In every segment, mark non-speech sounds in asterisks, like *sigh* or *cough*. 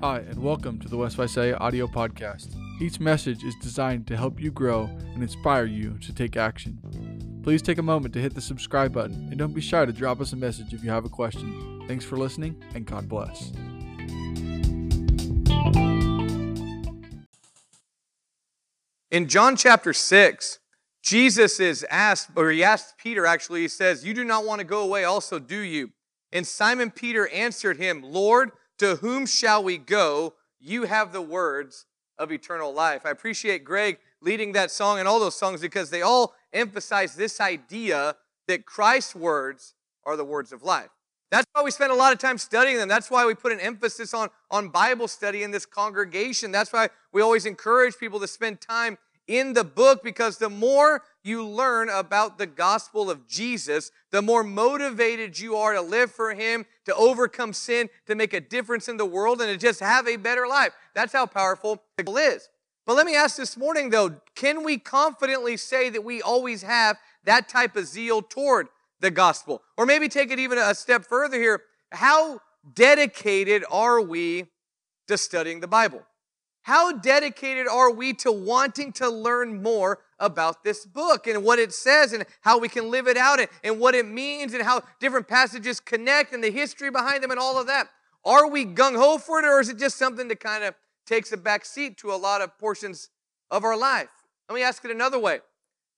Hi, and welcome to the West Visalia audio podcast. Each message is designed to help you grow and inspire you to take action. Please take a moment to hit the subscribe button and don't be shy to drop us a message if you have a question. Thanks for listening and God bless. In John chapter 6, Jesus is asked, or he asked Peter actually, he says, You do not want to go away, also do you? And Simon Peter answered him, Lord, to whom shall we go? You have the words of eternal life. I appreciate Greg leading that song and all those songs because they all emphasize this idea that Christ's words are the words of life. That's why we spend a lot of time studying them. That's why we put an emphasis on, on Bible study in this congregation. That's why we always encourage people to spend time in the book because the more you learn about the gospel of Jesus, the more motivated you are to live for Him, to overcome sin, to make a difference in the world, and to just have a better life. That's how powerful the gospel is. But let me ask this morning though can we confidently say that we always have that type of zeal toward the gospel? Or maybe take it even a step further here. How dedicated are we to studying the Bible? How dedicated are we to wanting to learn more about this book and what it says and how we can live it out and, and what it means and how different passages connect and the history behind them and all of that? Are we gung ho for it or is it just something that kind of takes a back seat to a lot of portions of our life? Let me ask it another way.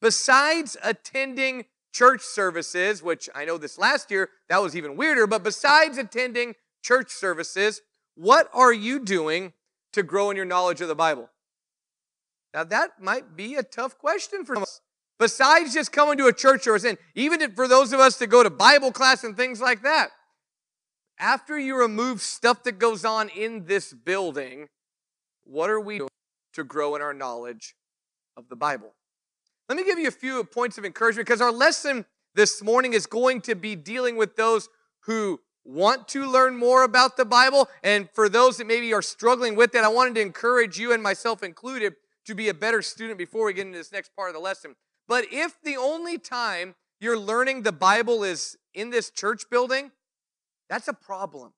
Besides attending church services, which I know this last year, that was even weirder, but besides attending church services, what are you doing to grow in your knowledge of the Bible? Now, that might be a tough question for us. Besides just coming to a church service, and even for those of us that go to Bible class and things like that, after you remove stuff that goes on in this building, what are we doing to grow in our knowledge of the Bible? Let me give you a few points of encouragement because our lesson this morning is going to be dealing with those who want to learn more about the Bible. And for those that maybe are struggling with that, I wanted to encourage you and myself included to be a better student before we get into this next part of the lesson. But if the only time you're learning the Bible is in this church building, that's a problem.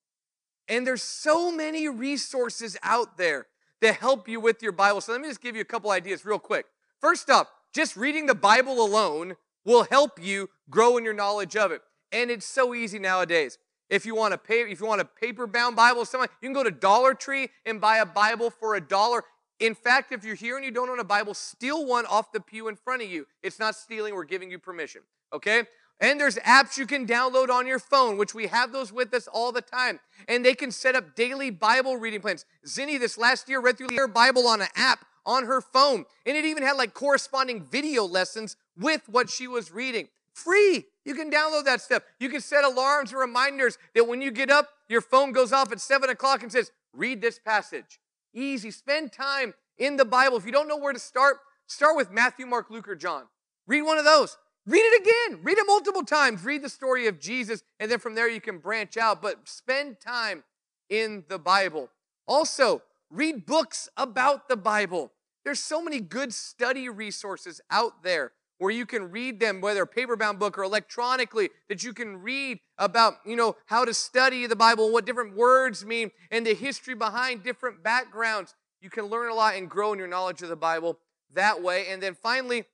And there's so many resources out there that help you with your Bible. So let me just give you a couple ideas real quick. First up, just reading the Bible alone will help you grow in your knowledge of it. And it's so easy nowadays. If you want a pay, if you want a paper bound Bible, someone you can go to Dollar Tree and buy a Bible for a dollar. In fact, if you're here and you don't own a Bible, steal one off the pew in front of you. It's not stealing, we're giving you permission. Okay? And there's apps you can download on your phone, which we have those with us all the time. And they can set up daily Bible reading plans. Zinni this last year read through her Bible on an app on her phone. And it even had like corresponding video lessons with what she was reading. Free. You can download that stuff. You can set alarms or reminders that when you get up, your phone goes off at 7 o'clock and says, read this passage. Easy. Spend time in the Bible. If you don't know where to start, start with Matthew, Mark, Luke, or John. Read one of those. Read it again. Read it multiple times. Read the story of Jesus, and then from there you can branch out. But spend time in the Bible. Also, read books about the Bible. There's so many good study resources out there where you can read them, whether a paperbound book or electronically, that you can read about, you know, how to study the Bible, what different words mean, and the history behind different backgrounds. You can learn a lot and grow in your knowledge of the Bible that way. And then finally,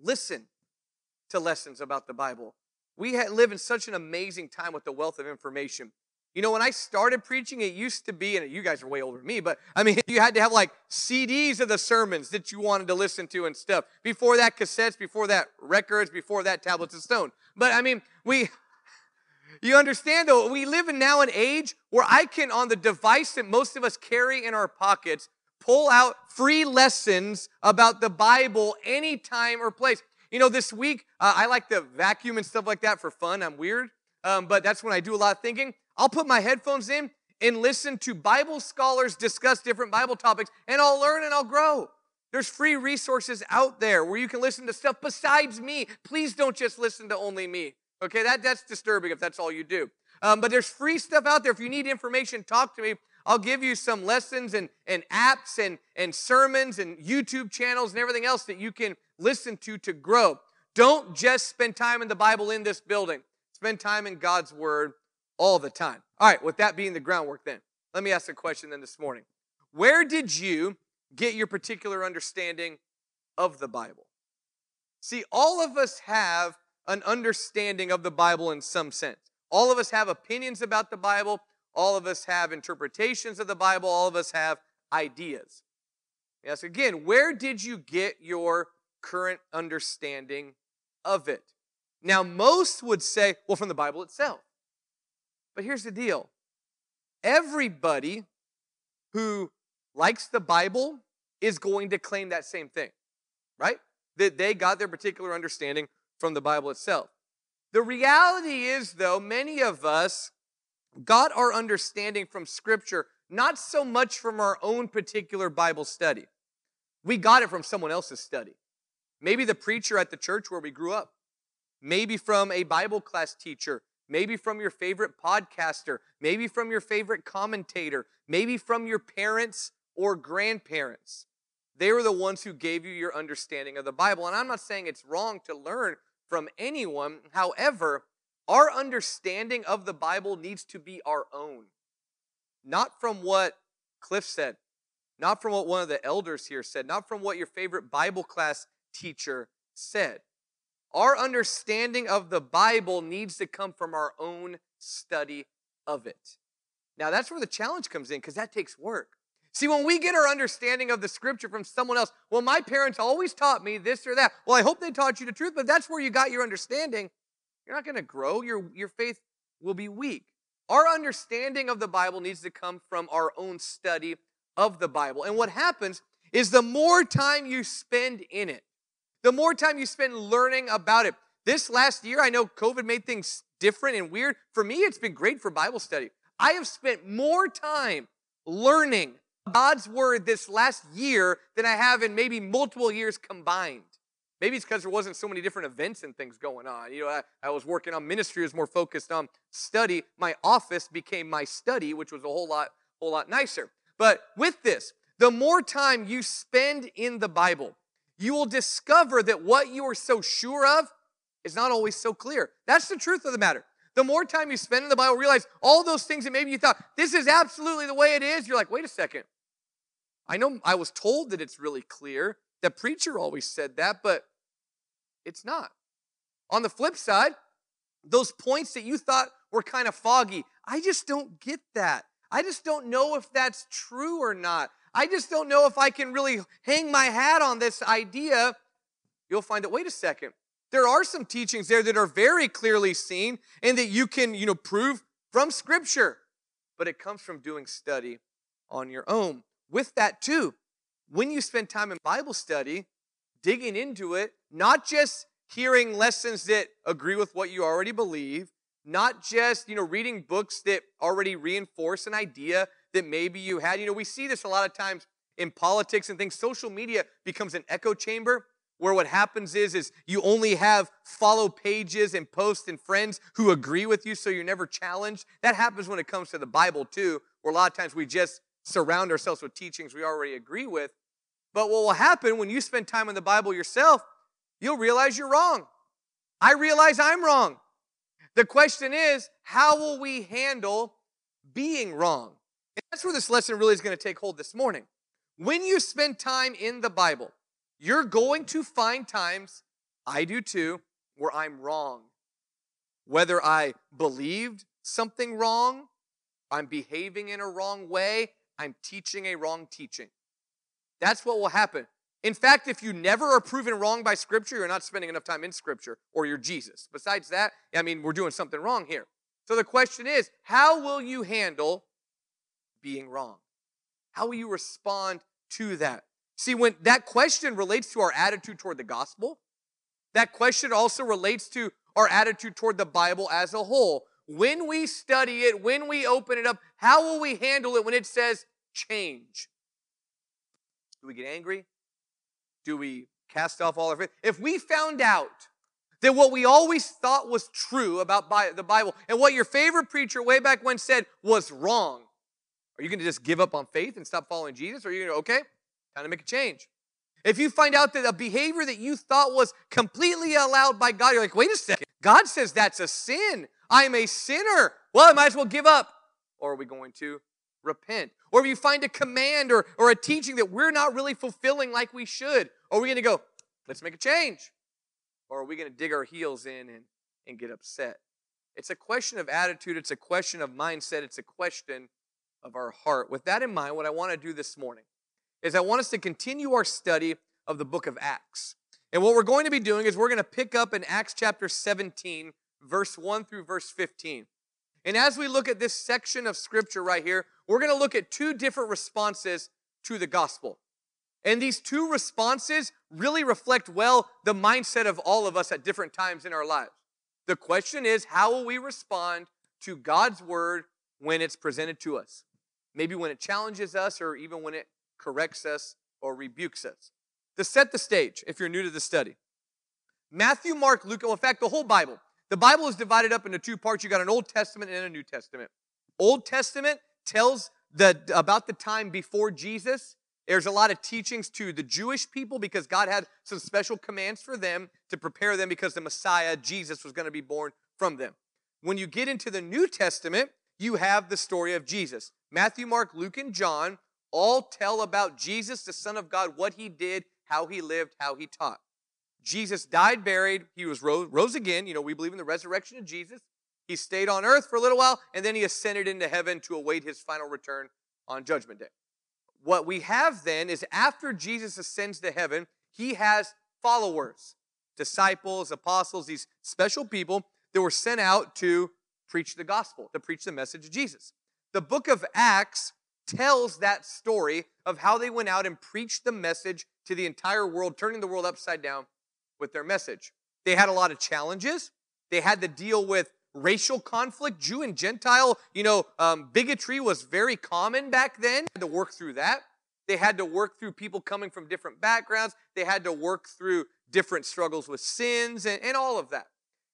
listen to lessons about the Bible. We live in such an amazing time with the wealth of information. You know, when I started preaching, it used to be, and you guys are way older than me, but I mean, *laughs* you had to have like CDs of the sermons that you wanted to listen to and stuff. Before that, cassettes, before that, records, before that, tablets of stone. But I mean, we, *laughs* you understand though, we live in now an age where I can, on the device that most of us carry in our pockets, pull out free lessons about the Bible anytime or place. You know, this week, uh, I like to vacuum and stuff like that for fun. I'm weird, um, but that's when I do a lot of thinking. I'll put my headphones in and listen to Bible scholars discuss different Bible topics, and I'll learn and I'll grow. There's free resources out there where you can listen to stuff besides me. Please don't just listen to only me. Okay, that, that's disturbing if that's all you do. Um, but there's free stuff out there. If you need information, talk to me. I'll give you some lessons and, and apps and, and sermons and YouTube channels and everything else that you can listen to to grow. Don't just spend time in the Bible in this building. Spend time in God's Word all the time. All right, with that being the groundwork, then, let me ask a question then this morning. Where did you get your particular understanding of the Bible? See, all of us have an understanding of the Bible in some sense. All of us have opinions about the Bible. All of us have interpretations of the Bible. All of us have ideas. Yes, again, where did you get your current understanding of it? Now, most would say, well, from the Bible itself. But here's the deal everybody who likes the Bible is going to claim that same thing, right? That they got their particular understanding from the Bible itself. The reality is, though, many of us got our understanding from Scripture not so much from our own particular Bible study. We got it from someone else's study. Maybe the preacher at the church where we grew up. Maybe from a Bible class teacher. Maybe from your favorite podcaster. Maybe from your favorite commentator. Maybe from your parents or grandparents. They were the ones who gave you your understanding of the Bible. And I'm not saying it's wrong to learn from anyone. However, our understanding of the Bible needs to be our own, not from what Cliff said, not from what one of the elders here said, not from what your favorite Bible class teacher said. Our understanding of the Bible needs to come from our own study of it. Now, that's where the challenge comes in because that takes work. See, when we get our understanding of the scripture from someone else, well, my parents always taught me this or that. Well, I hope they taught you the truth, but that's where you got your understanding. You're not going to grow. Your, your faith will be weak. Our understanding of the Bible needs to come from our own study of the Bible. And what happens is the more time you spend in it, the more time you spend learning about it. This last year, I know COVID made things different and weird. For me, it's been great for Bible study. I have spent more time learning God's word this last year than I have in maybe multiple years combined. Maybe it's because there wasn't so many different events and things going on. You know, I, I was working on ministry, was more focused on study. My office became my study, which was a whole lot, whole lot nicer. But with this, the more time you spend in the Bible, you will discover that what you are so sure of is not always so clear. That's the truth of the matter. The more time you spend in the Bible, realize all those things that maybe you thought, this is absolutely the way it is. You're like, wait a second. I know I was told that it's really clear. The preacher always said that, but it's not. On the flip side, those points that you thought were kind of foggy, I just don't get that. I just don't know if that's true or not. I just don't know if I can really hang my hat on this idea. You'll find that, wait a second, there are some teachings there that are very clearly seen and that you can, you know, prove from Scripture. But it comes from doing study on your own with that too. When you spend time in Bible study, digging into it, not just hearing lessons that agree with what you already believe, not just, you know, reading books that already reinforce an idea that maybe you had. You know, we see this a lot of times in politics and things. Social media becomes an echo chamber where what happens is is you only have follow pages and posts and friends who agree with you so you're never challenged. That happens when it comes to the Bible too, where a lot of times we just surround ourselves with teachings we already agree with. But what will happen when you spend time in the Bible yourself, you'll realize you're wrong. I realize I'm wrong. The question is, how will we handle being wrong? And that's where this lesson really is going to take hold this morning. When you spend time in the Bible, you're going to find times, I do too, where I'm wrong. Whether I believed something wrong, I'm behaving in a wrong way, I'm teaching a wrong teaching. That's what will happen. In fact, if you never are proven wrong by Scripture, you're not spending enough time in Scripture or you're Jesus. Besides that, I mean, we're doing something wrong here. So the question is how will you handle being wrong? How will you respond to that? See, when that question relates to our attitude toward the gospel, that question also relates to our attitude toward the Bible as a whole when we study it, when we open it up, how will we handle it when it says change? Do we get angry? Do we cast off all our faith? If we found out that what we always thought was true about the Bible and what your favorite preacher way back when said was wrong, are you going to just give up on faith and stop following Jesus? Or are you going to, okay, time to make a change? If you find out that a behavior that you thought was completely allowed by God, you're like, wait a second, God says that's a sin. I'm a sinner. Well, I might as well give up. Or are we going to repent. Or if you find a command or, or a teaching that we're not really fulfilling like we should, are we going to go, let's make a change? Or are we going to dig our heels in and, and get upset? It's a question of attitude, it's a question of mindset, it's a question of our heart. With that in mind, what I want to do this morning is I want us to continue our study of the book of Acts. And what we're going to be doing is we're going to pick up in Acts chapter 17, verse 1 through verse 15. And as we look at this section of scripture right here, we're going to look at two different responses to the gospel. And these two responses really reflect well the mindset of all of us at different times in our lives. The question is, how will we respond to God's word when it's presented to us? Maybe when it challenges us or even when it corrects us or rebukes us. To set the stage, if you're new to the study, Matthew, Mark, Luke, well, in fact, the whole Bible, the Bible is divided up into two parts. You got an Old Testament and a New Testament. Old Testament tells the, about the time before Jesus. There's a lot of teachings to the Jewish people because God had some special commands for them to prepare them because the Messiah, Jesus, was going to be born from them. When you get into the New Testament, you have the story of Jesus. Matthew, Mark, Luke, and John all tell about Jesus, the Son of God, what he did, how he lived, how he taught. Jesus died, buried, he was rose, rose again. You know, we believe in the resurrection of Jesus. He stayed on earth for a little while, and then he ascended into heaven to await his final return on Judgment Day. What we have then is after Jesus ascends to heaven, he has followers, disciples, apostles, these special people that were sent out to preach the gospel, to preach the message of Jesus. The book of Acts tells that story of how they went out and preached the message to the entire world, turning the world upside down with their message. They had a lot of challenges. They had to deal with racial conflict, Jew and Gentile. You know, um, bigotry was very common back then. To work through that. They had to work through people coming from different backgrounds. They had to work through different struggles with sins and, and all of that.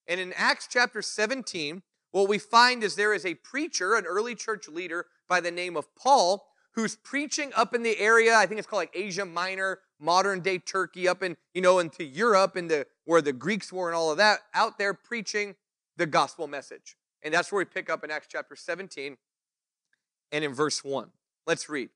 And in Acts chapter 17, what we find is there is a preacher, an early church leader by the name of Paul, who's preaching up in the area, I think it's called like Asia Minor, modern day Turkey, up in, you know, into Europe, into where the Greeks were and all of that, out there preaching the gospel message. And that's where we pick up in Acts chapter 17 and in verse 1. Let's read.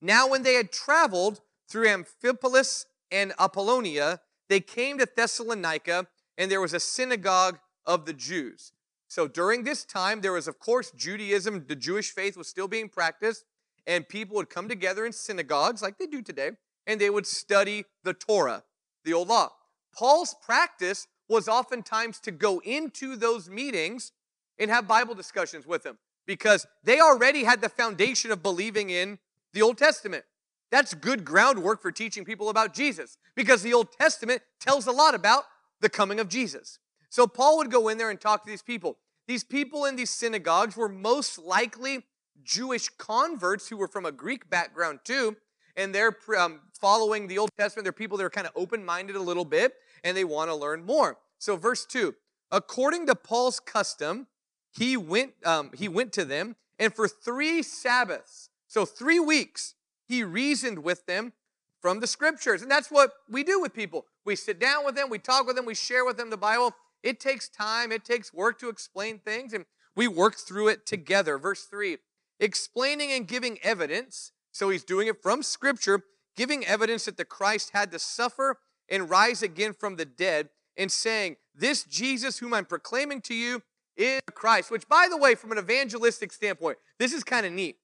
Now, when they had traveled through Amphipolis and Apollonia, they came to Thessalonica, and there was a synagogue of the Jews. So during this time, there was, of course, Judaism, the Jewish faith was still being practiced, and people would come together in synagogues like they do today, and they would study the Torah, the old law. Paul's practice was oftentimes to go into those meetings and have Bible discussions with them because they already had the foundation of believing in the Old Testament. That's good groundwork for teaching people about Jesus because the Old Testament tells a lot about the coming of Jesus. So Paul would go in there and talk to these people. These people in these synagogues were most likely Jewish converts who were from a Greek background too, and they're um, following the Old Testament. They're people that are kind of open minded a little bit, and they want to learn more. So, verse 2 according to Paul's custom, he went, um, he went to them, and for three Sabbaths, so three weeks, he reasoned with them from the scriptures. And that's what we do with people. We sit down with them, we talk with them, we share with them the Bible, it takes time, it takes work to explain things, and we work through it together. Verse 3 explaining and giving evidence. So he's doing it from Scripture, giving evidence that the Christ had to suffer and rise again from the dead, and saying, This Jesus whom I'm proclaiming to you is Christ. Which, by the way, from an evangelistic standpoint, this is kind of neat.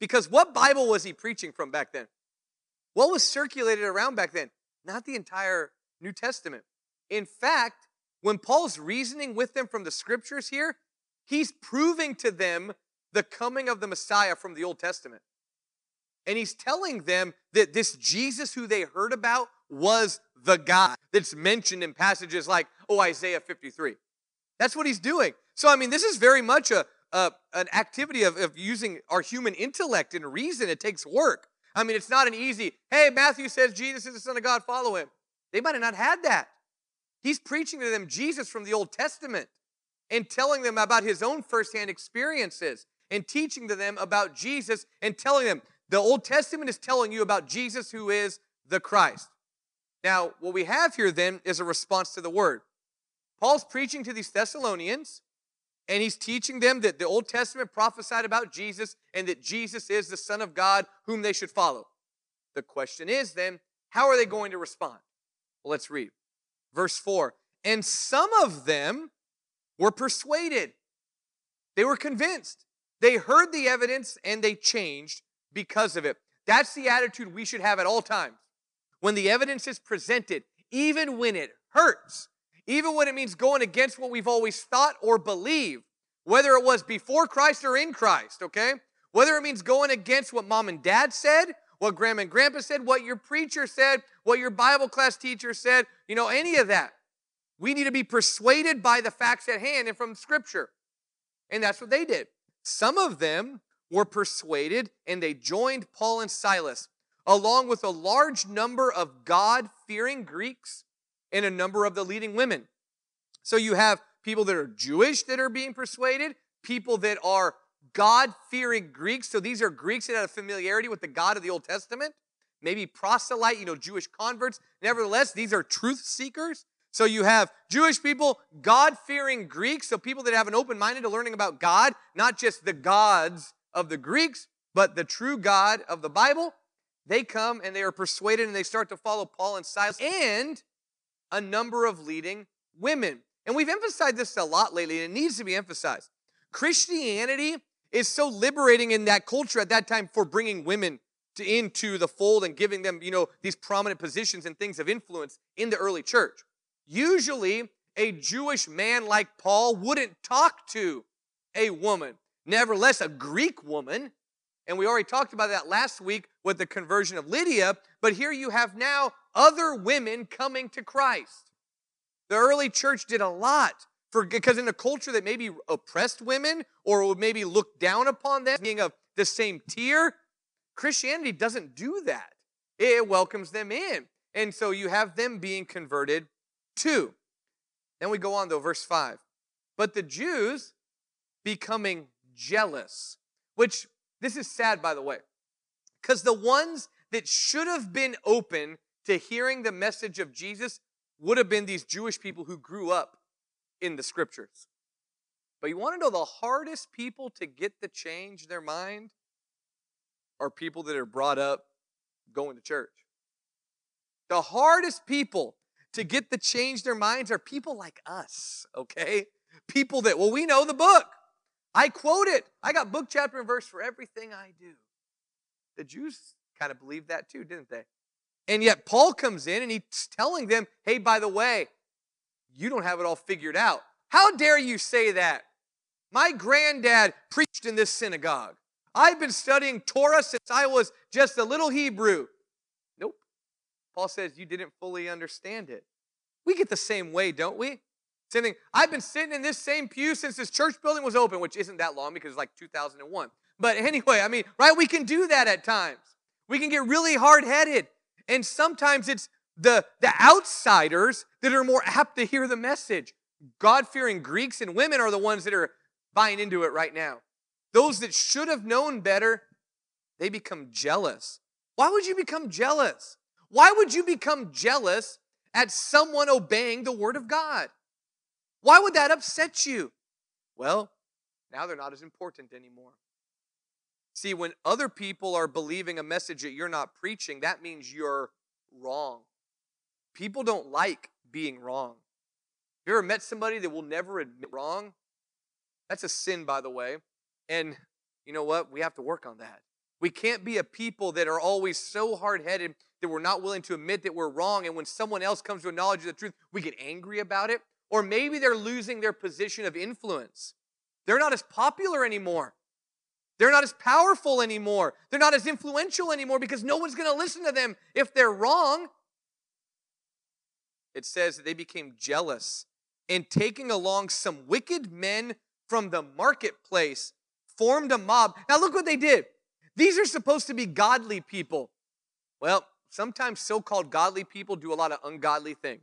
Because what Bible was he preaching from back then? What was circulated around back then? Not the entire New Testament. In fact, when Paul's reasoning with them from the scriptures here, he's proving to them the coming of the Messiah from the Old Testament. And he's telling them that this Jesus who they heard about was the God that's mentioned in passages like, oh, Isaiah 53. That's what he's doing. So, I mean, this is very much a, a an activity of, of using our human intellect and reason. It takes work. I mean, it's not an easy, hey, Matthew says Jesus is the Son of God, follow him. They might have not had that. He's preaching to them Jesus from the Old Testament and telling them about his own firsthand experiences and teaching to them about Jesus and telling them the Old Testament is telling you about Jesus who is the Christ. Now, what we have here then is a response to the word. Paul's preaching to these Thessalonians, and he's teaching them that the Old Testament prophesied about Jesus and that Jesus is the Son of God whom they should follow. The question is then, how are they going to respond? Well, let's read. Verse 4 And some of them were persuaded, they were convinced. They heard the evidence and they changed because of it. That's the attitude we should have at all times. When the evidence is presented, even when it hurts, even when it means going against what we've always thought or believed, whether it was before Christ or in Christ, okay? Whether it means going against what mom and dad said, what grandma and grandpa said, what your preacher said, what your Bible class teacher said, you know, any of that. We need to be persuaded by the facts at hand and from Scripture. And that's what they did. Some of them were persuaded and they joined Paul and Silas, along with a large number of God fearing Greeks and a number of the leading women. So you have people that are Jewish that are being persuaded, people that are God fearing Greeks. So these are Greeks that had a familiarity with the God of the Old Testament, maybe proselyte, you know, Jewish converts. Nevertheless, these are truth seekers. So you have Jewish people, God fearing Greeks, so people that have an open minded to learning about God, not just the gods of the Greeks, but the true God of the Bible. They come and they are persuaded and they start to follow Paul and Silas and a number of leading women. And we've emphasized this a lot lately, and it needs to be emphasized. Christianity is so liberating in that culture at that time for bringing women to, into the fold and giving them, you know, these prominent positions and things of influence in the early church. Usually, a Jewish man like Paul wouldn't talk to a woman. Nevertheless, a Greek woman, and we already talked about that last week with the conversion of Lydia, but here you have now other women coming to Christ. The early church did a lot for because in a culture that maybe oppressed women or would maybe look down upon them being of the same tier, Christianity doesn't do that. It welcomes them in. And so you have them being converted 2. Then we go on, though, verse 5. But the Jews becoming jealous, which this is sad, by the way, because the ones that should have been open to hearing the message of Jesus would have been these Jewish people who grew up in the scriptures. But you want to know the hardest people to get to change their mind are people that are brought up going to church. The hardest people to get to change their minds are people like us, okay? People that, well, we know the book. I quote it. I got book, chapter, and verse for everything I do. The Jews kind of believed that too, didn't they? And yet Paul comes in and he's telling them, hey, by the way, you don't have it all figured out. How dare you say that? My granddad preached in this synagogue. I've been studying Torah since I was just a little Hebrew. Nope. Paul says you didn't fully understand it. We get the same way, don't we? Same thing. I've been sitting in this same pew since this church building was open, which isn't that long because it's like 2001. But anyway, I mean, right? We can do that at times. We can get really hard headed. And sometimes it's the, the outsiders that are more apt to hear the message. God fearing Greeks and women are the ones that are buying into it right now. Those that should have known better, they become jealous. Why would you become jealous? Why would you become jealous at someone obeying the word of God? Why would that upset you? Well, now they're not as important anymore. See, when other people are believing a message that you're not preaching, that means you're wrong. People don't like being wrong. Have you ever met somebody that will never admit wrong? That's a sin, by the way. And you know what? We have to work on that. We can't be a people that are always so hard headed that we're not willing to admit that we're wrong. And when someone else comes to a knowledge of the truth, we get angry about it. Or maybe they're losing their position of influence. They're not as popular anymore. They're not as powerful anymore. They're not as influential anymore because no one's going to listen to them if they're wrong. It says that they became jealous and taking along some wicked men from the marketplace formed a mob. Now, look what they did. These are supposed to be godly people. Well, sometimes so called godly people do a lot of ungodly things.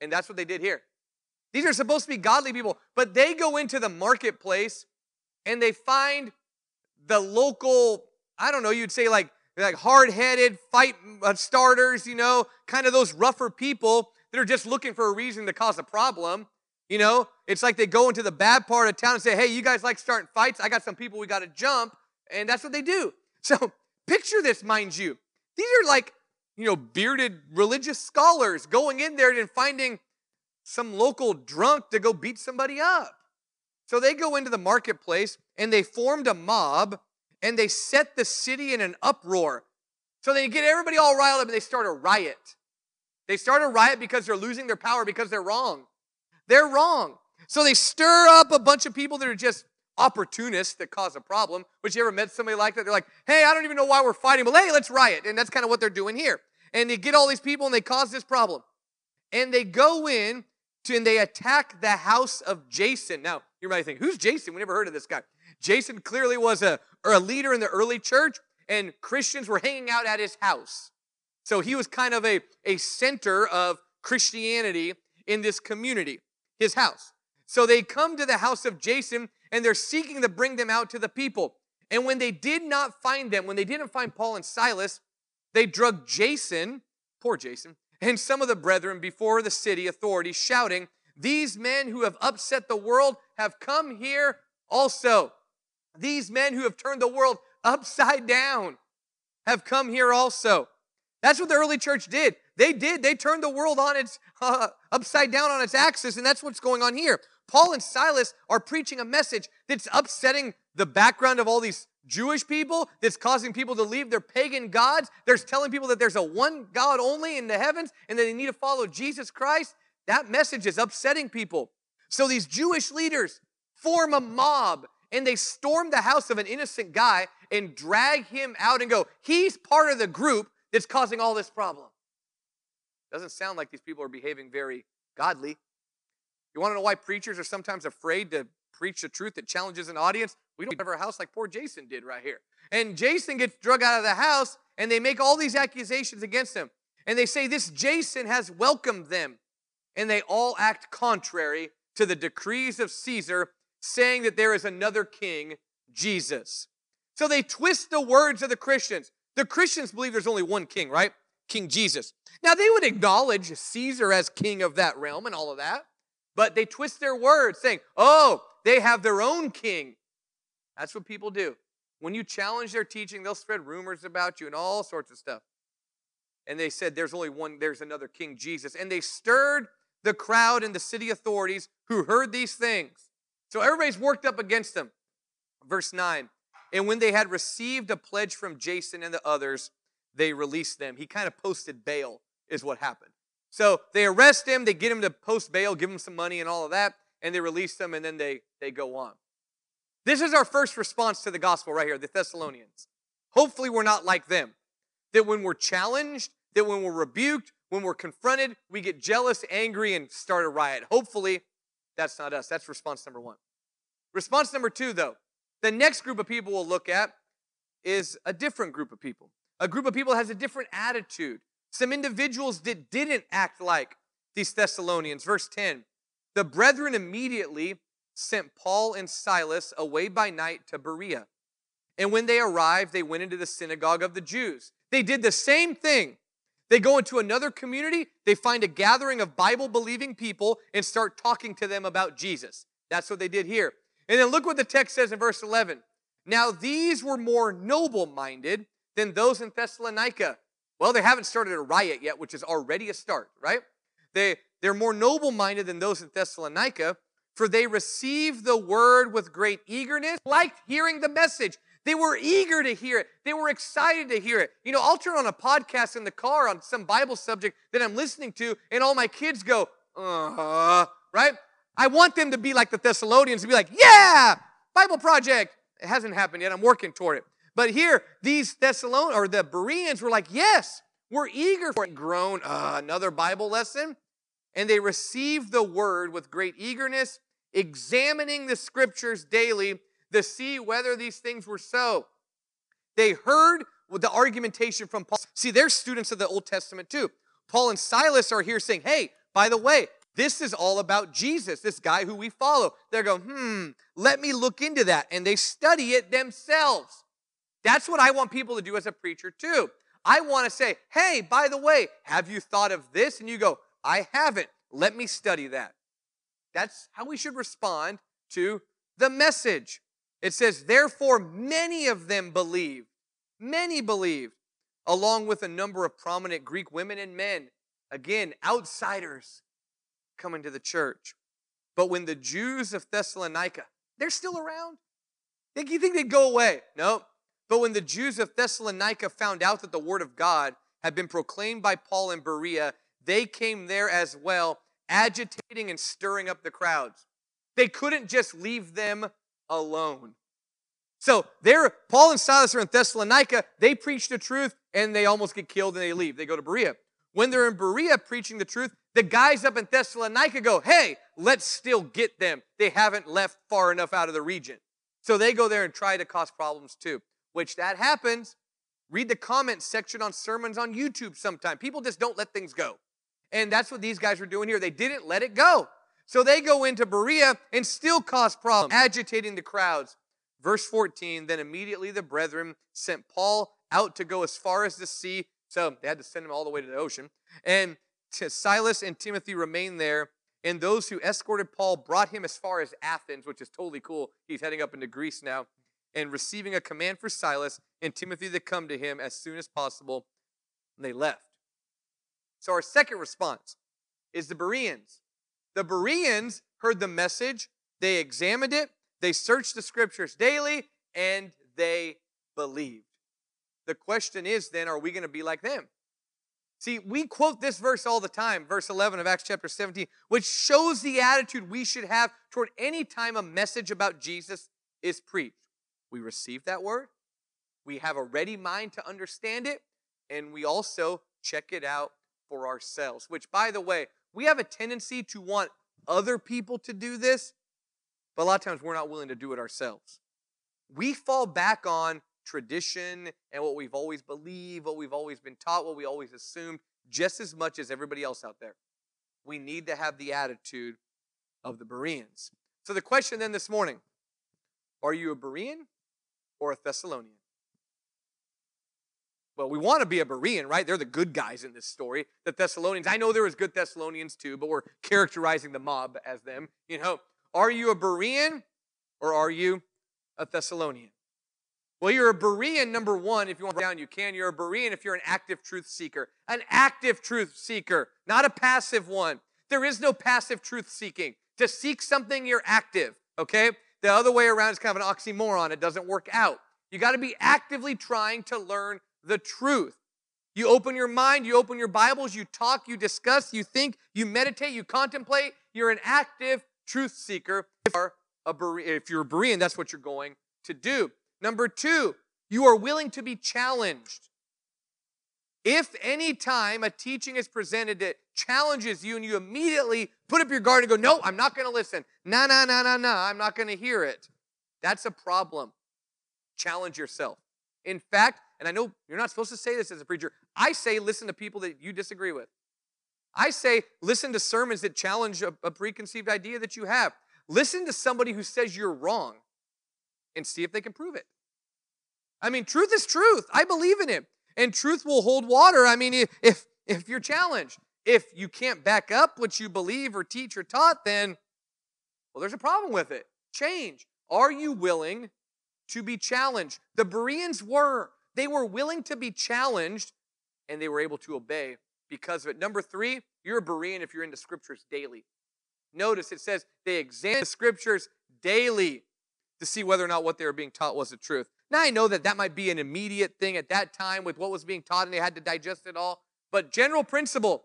And that's what they did here. These are supposed to be godly people, but they go into the marketplace and they find the local, I don't know, you'd say like, like hard headed fight uh, starters, you know, kind of those rougher people that are just looking for a reason to cause a problem. You know, it's like they go into the bad part of town and say, hey, you guys like starting fights? I got some people we got to jump. And that's what they do. *laughs* So picture this, mind you. These are like, you know, bearded religious scholars going in there and finding some local drunk to go beat somebody up. So they go into the marketplace and they formed a mob and they set the city in an uproar. So they get everybody all riled up and they start a riot. They start a riot because they're losing their power because they're wrong. They're wrong. So they stir up a bunch of people that are just opportunists that cause a problem. But you ever met somebody like that? They're like, hey, I don't even know why we're fighting, but hey, let's riot. And that's kind of what they're doing here. And they get all these people and they cause this problem. And they go in to, and they attack the house of Jason. Now, you might think, who's Jason? We never heard of this guy. Jason clearly was a, a leader in the early church, and Christians were hanging out at his house. So he was kind of a, a center of Christianity in this community, his house. So they come to the house of Jason and they're seeking to bring them out to the people. And when they did not find them, when they didn't find Paul and Silas, they drug Jason, poor Jason, and some of the brethren before the city authorities, shouting, These men who have upset the world have come here also. These men who have turned the world upside down have come here also. That's what the early church did. They did. They turned the world on its uh, upside down on its axis, and that's what's going on here. Paul and Silas are preaching a message that's upsetting the background of all these Jewish people, that's causing people to leave their pagan gods. There's telling people that there's a one God only in the heavens and that they need to follow Jesus Christ. That message is upsetting people. So these Jewish leaders form a mob and they storm the house of an innocent guy and drag him out and go, he's part of the group that's causing all this problem. Doesn't sound like these people are behaving very godly. You want to know why preachers are sometimes afraid to preach the truth that challenges an audience? We don't have our house like poor Jason did right here. And Jason gets drug out of the house, and they make all these accusations against him. And they say, This Jason has welcomed them. And they all act contrary to the decrees of Caesar, saying that there is another king, Jesus. So they twist the words of the Christians. The Christians believe there's only one king, right? King Jesus. Now, they would acknowledge Caesar as king of that realm and all of that, but they twist their words saying, oh, they have their own king. That's what people do. When you challenge their teaching, they'll spread rumors about you and all sorts of stuff. And they said, there's only one, there's another King Jesus. And they stirred the crowd and the city authorities who heard these things. So everybody's worked up against them. Verse 9 And when they had received a pledge from Jason and the others, they released them. He kind of posted bail, is what happened. So they arrest him, they get him to post bail, give him some money and all of that, and they release them, and then they, they go on. This is our first response to the gospel right here, the Thessalonians. Hopefully, we're not like them. That when we're challenged, that when we're rebuked, when we're confronted, we get jealous, angry, and start a riot. Hopefully, that's not us. That's response number one. Response number two, though, the next group of people we'll look at is a different group of people. A group of people has a different attitude. Some individuals that didn't act like these Thessalonians. Verse 10 The brethren immediately sent Paul and Silas away by night to Berea. And when they arrived, they went into the synagogue of the Jews. They did the same thing. They go into another community, they find a gathering of Bible believing people and start talking to them about Jesus. That's what they did here. And then look what the text says in verse 11. Now, these were more noble minded than those in Thessalonica. Well, they haven't started a riot yet, which is already a start, right? They, they're more noble minded than those in Thessalonica, for they received the word with great eagerness, liked hearing the message. They were eager to hear it. They were excited to hear it. You know, I'll turn on a podcast in the car on some Bible subject that I'm listening to, and all my kids go, uh right? I want them to be like the Thessalonians and be like, yeah, Bible project. It hasn't happened yet. I'm working toward it. But here, these Thessalonians or the Bereans were like, yes, we're eager for it. Grown, uh, another Bible lesson. And they received the word with great eagerness, examining the scriptures daily to see whether these things were so. They heard the argumentation from Paul. See, they're students of the Old Testament too. Paul and Silas are here saying, hey, by the way, this is all about Jesus, this guy who we follow. They're going, hmm, let me look into that. And they study it themselves. That's what I want people to do as a preacher too. I want to say, hey, by the way, have you thought of this? And you go, I haven't. Let me study that. That's how we should respond to the message. It says, Therefore, many of them believed. Many believed, along with a number of prominent Greek women and men. Again, outsiders coming to the church. But when the Jews of Thessalonica, they're still around. Think you think they'd go away? No. But when the Jews of Thessalonica found out that the word of God had been proclaimed by Paul in Berea, they came there as well, agitating and stirring up the crowds. They couldn't just leave them alone. So there, Paul and Silas are in Thessalonica. They preach the truth and they almost get killed and they leave. They go to Berea. When they're in Berea preaching the truth, the guys up in Thessalonica go, hey, let's still get them. They haven't left far enough out of the region. So they go there and try to cause problems too, which that happens. Read the comments section on sermons on YouTube sometime. People just don't let things go. And that's what these guys were doing here. They didn't let it go. So they go into Berea and still cause problems, agitating the crowds. Verse 14 Then immediately the brethren sent Paul out to go as far as the sea. So they had to send him all the way to the ocean. And Silas and Timothy remained there. And those who escorted Paul brought him as far as Athens, which is totally cool. He's heading up into Greece now. And receiving a command for Silas and Timothy to come to him as soon as possible, they left. So our second response is the Bereans. The Bereans heard the message, they examined it, they searched the scriptures daily, and they believed. The question is then, are we going to be like them? See, we quote this verse all the time, verse 11 of Acts chapter 17, which shows the attitude we should have toward any time a message about Jesus is preached. We receive that word, we have a ready mind to understand it, and we also check it out for ourselves. Which, by the way, we have a tendency to want other people to do this, but a lot of times we're not willing to do it ourselves. We fall back on tradition and what we've always believed, what we've always been taught, what we always assumed, just as much as everybody else out there. We need to have the attitude of the Bereans. So the question then this morning are you a Berean or a Thessalonian? Well, we want to be a Berean, right? They're the good guys in this story. The Thessalonians, I know there was good Thessalonians too, but we're characterizing the mob as them. You know, are you a Berean or are you a Thessalonian? Well, you're a Berean, number one, if you want to down, you can. You're a Berean if you're an active truth seeker. An active truth seeker, not a passive one. There is no passive truth seeking. To seek something, you're active, okay? The other way around is kind of an oxymoron. It doesn't work out. You got to be actively trying to learn the truth. You open your mind, you open your Bibles, you talk, you discuss, you think, you meditate, you contemplate. You're an active truth seeker. If you're a, Berean, if you're a Berean, that's what you're going to do. Number two, you are willing to be challenged. If any time a teaching is presented that challenges you and you immediately put up your guard and go, No, I'm not going to listen. No, no, no, no, no, I'm not going to hear it. That's a problem. Challenge yourself. In fact, and I know you're not supposed to say this as a preacher, I say listen to people that you disagree with. I say listen to sermons that challenge a, a preconceived idea that you have. Listen to somebody who says you're wrong and see if they can prove it. I mean, truth is truth. I believe in it. And truth will hold water. I mean, if if you're challenged, if you can't back up what you believe or teach or taught, then well, there's a problem with it. Change. Are you willing to be challenged? The Bereans were. They were willing to be challenged and they were able to obey because of it. Number three, you're a Berean if you're into scriptures daily. Notice it says they examined the scriptures daily to see whether or not what they were being taught was the truth. Now I know that that might be an immediate thing at that time with what was being taught and they had to digest it all. But general principle,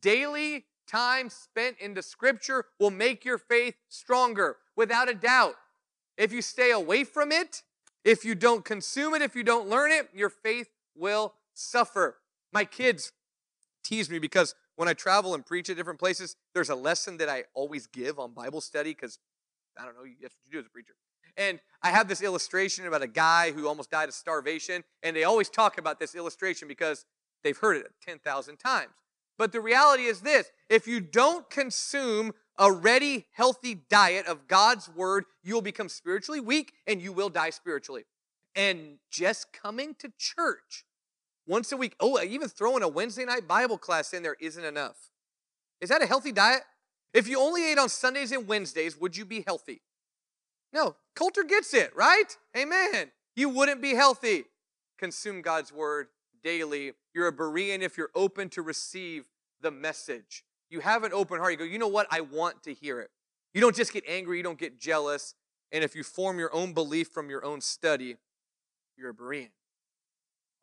daily time spent in the scripture will make your faith stronger without a doubt. If you stay away from it, if you don't consume it, if you don't learn it, your faith will suffer. My kids tease me because when I travel and preach at different places, there's a lesson that I always give on Bible study because I don't know, that's what you do as a preacher. And I have this illustration about a guy who almost died of starvation, and they always talk about this illustration because they've heard it 10,000 times. But the reality is this if you don't consume a ready, healthy diet of God's word, you will become spiritually weak and you will die spiritually. And just coming to church once a week, oh, even throwing a Wednesday night Bible class in there isn't enough. Is that a healthy diet? If you only ate on Sundays and Wednesdays, would you be healthy? No. Coulter gets it, right? Amen. You wouldn't be healthy. Consume God's word daily. You're a Berean if you're open to receive the message. You have an open heart. You go, you know what? I want to hear it. You don't just get angry, you don't get jealous. And if you form your own belief from your own study, you're a Berean.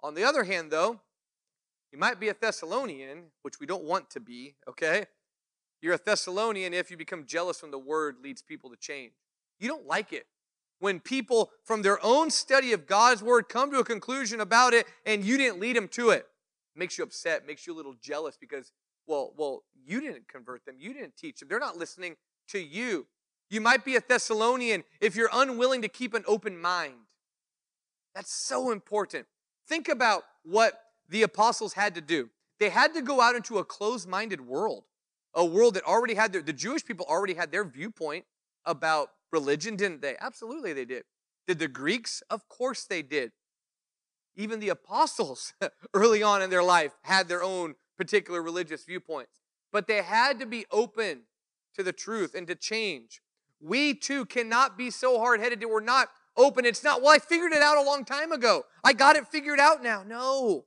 On the other hand, though, you might be a Thessalonian, which we don't want to be, okay? You're a Thessalonian if you become jealous when the word leads people to change. You don't like it when people from their own study of God's word come to a conclusion about it and you didn't lead them to it. it makes you upset, makes you a little jealous because well, well, you didn't convert them, you didn't teach them. They're not listening to you. You might be a Thessalonian if you're unwilling to keep an open mind. That's so important. Think about what the apostles had to do. They had to go out into a closed minded world, a world that already had their, the Jewish people already had their viewpoint about religion, didn't they? Absolutely they did. Did the Greeks? Of course they did. Even the apostles *laughs* early on in their life had their own particular religious viewpoints. But they had to be open to the truth and to change. We too cannot be so hard headed that we're not open. It's not, well, I figured it out a long time ago. I got it figured out now. No.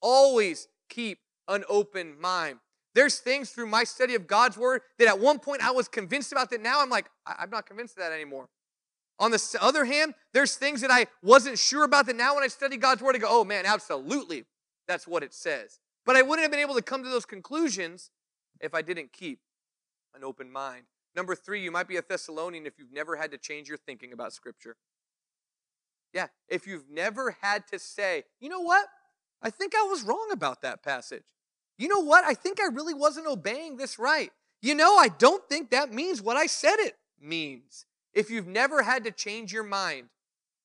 Always keep an open mind. There's things through my study of God's word that at one point I was convinced about that now I'm like, I'm not convinced of that anymore. On the other hand, there's things that I wasn't sure about that now when I study God's word, I go, oh man, absolutely, that's what it says. But I wouldn't have been able to come to those conclusions if I didn't keep an open mind. Number three, you might be a Thessalonian if you've never had to change your thinking about Scripture. Yeah, if you've never had to say, you know what? I think I was wrong about that passage. You know what? I think I really wasn't obeying this right. You know, I don't think that means what I said it means. If you've never had to change your mind,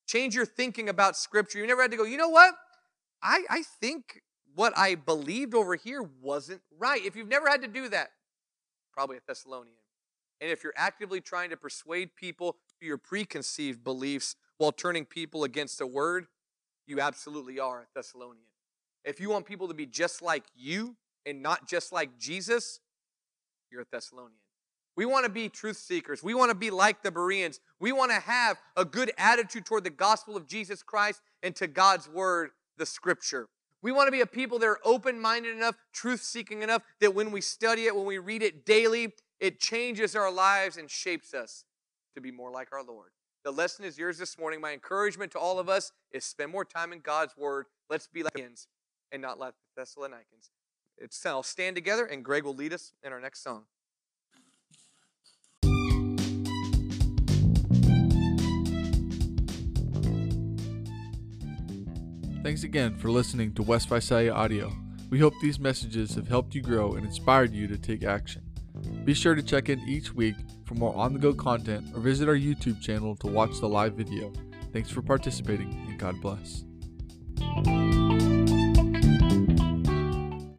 change your thinking about Scripture, you never had to go, you know what? I, I think what I believed over here wasn't right. If you've never had to do that, probably a Thessalonian. And if you're actively trying to persuade people to your preconceived beliefs while turning people against the word, you absolutely are a Thessalonian. If you want people to be just like you and not just like Jesus, you're a Thessalonian. We want to be truth seekers. We want to be like the Bereans. We want to have a good attitude toward the gospel of Jesus Christ and to God's word, the scripture. We want to be a people that are open minded enough, truth seeking enough, that when we study it, when we read it daily, it changes our lives and shapes us to be more like our Lord. The lesson is yours this morning. My encouragement to all of us is spend more time in God's Word. Let's be like Bereans and not like the Thessalonians. It's, I'll stand together, and Greg will lead us in our next song. Thanks again for listening to West Visalia Audio. We hope these messages have helped you grow and inspired you to take action. Be sure to check in each week for more on the go content or visit our YouTube channel to watch the live video. Thanks for participating and God bless.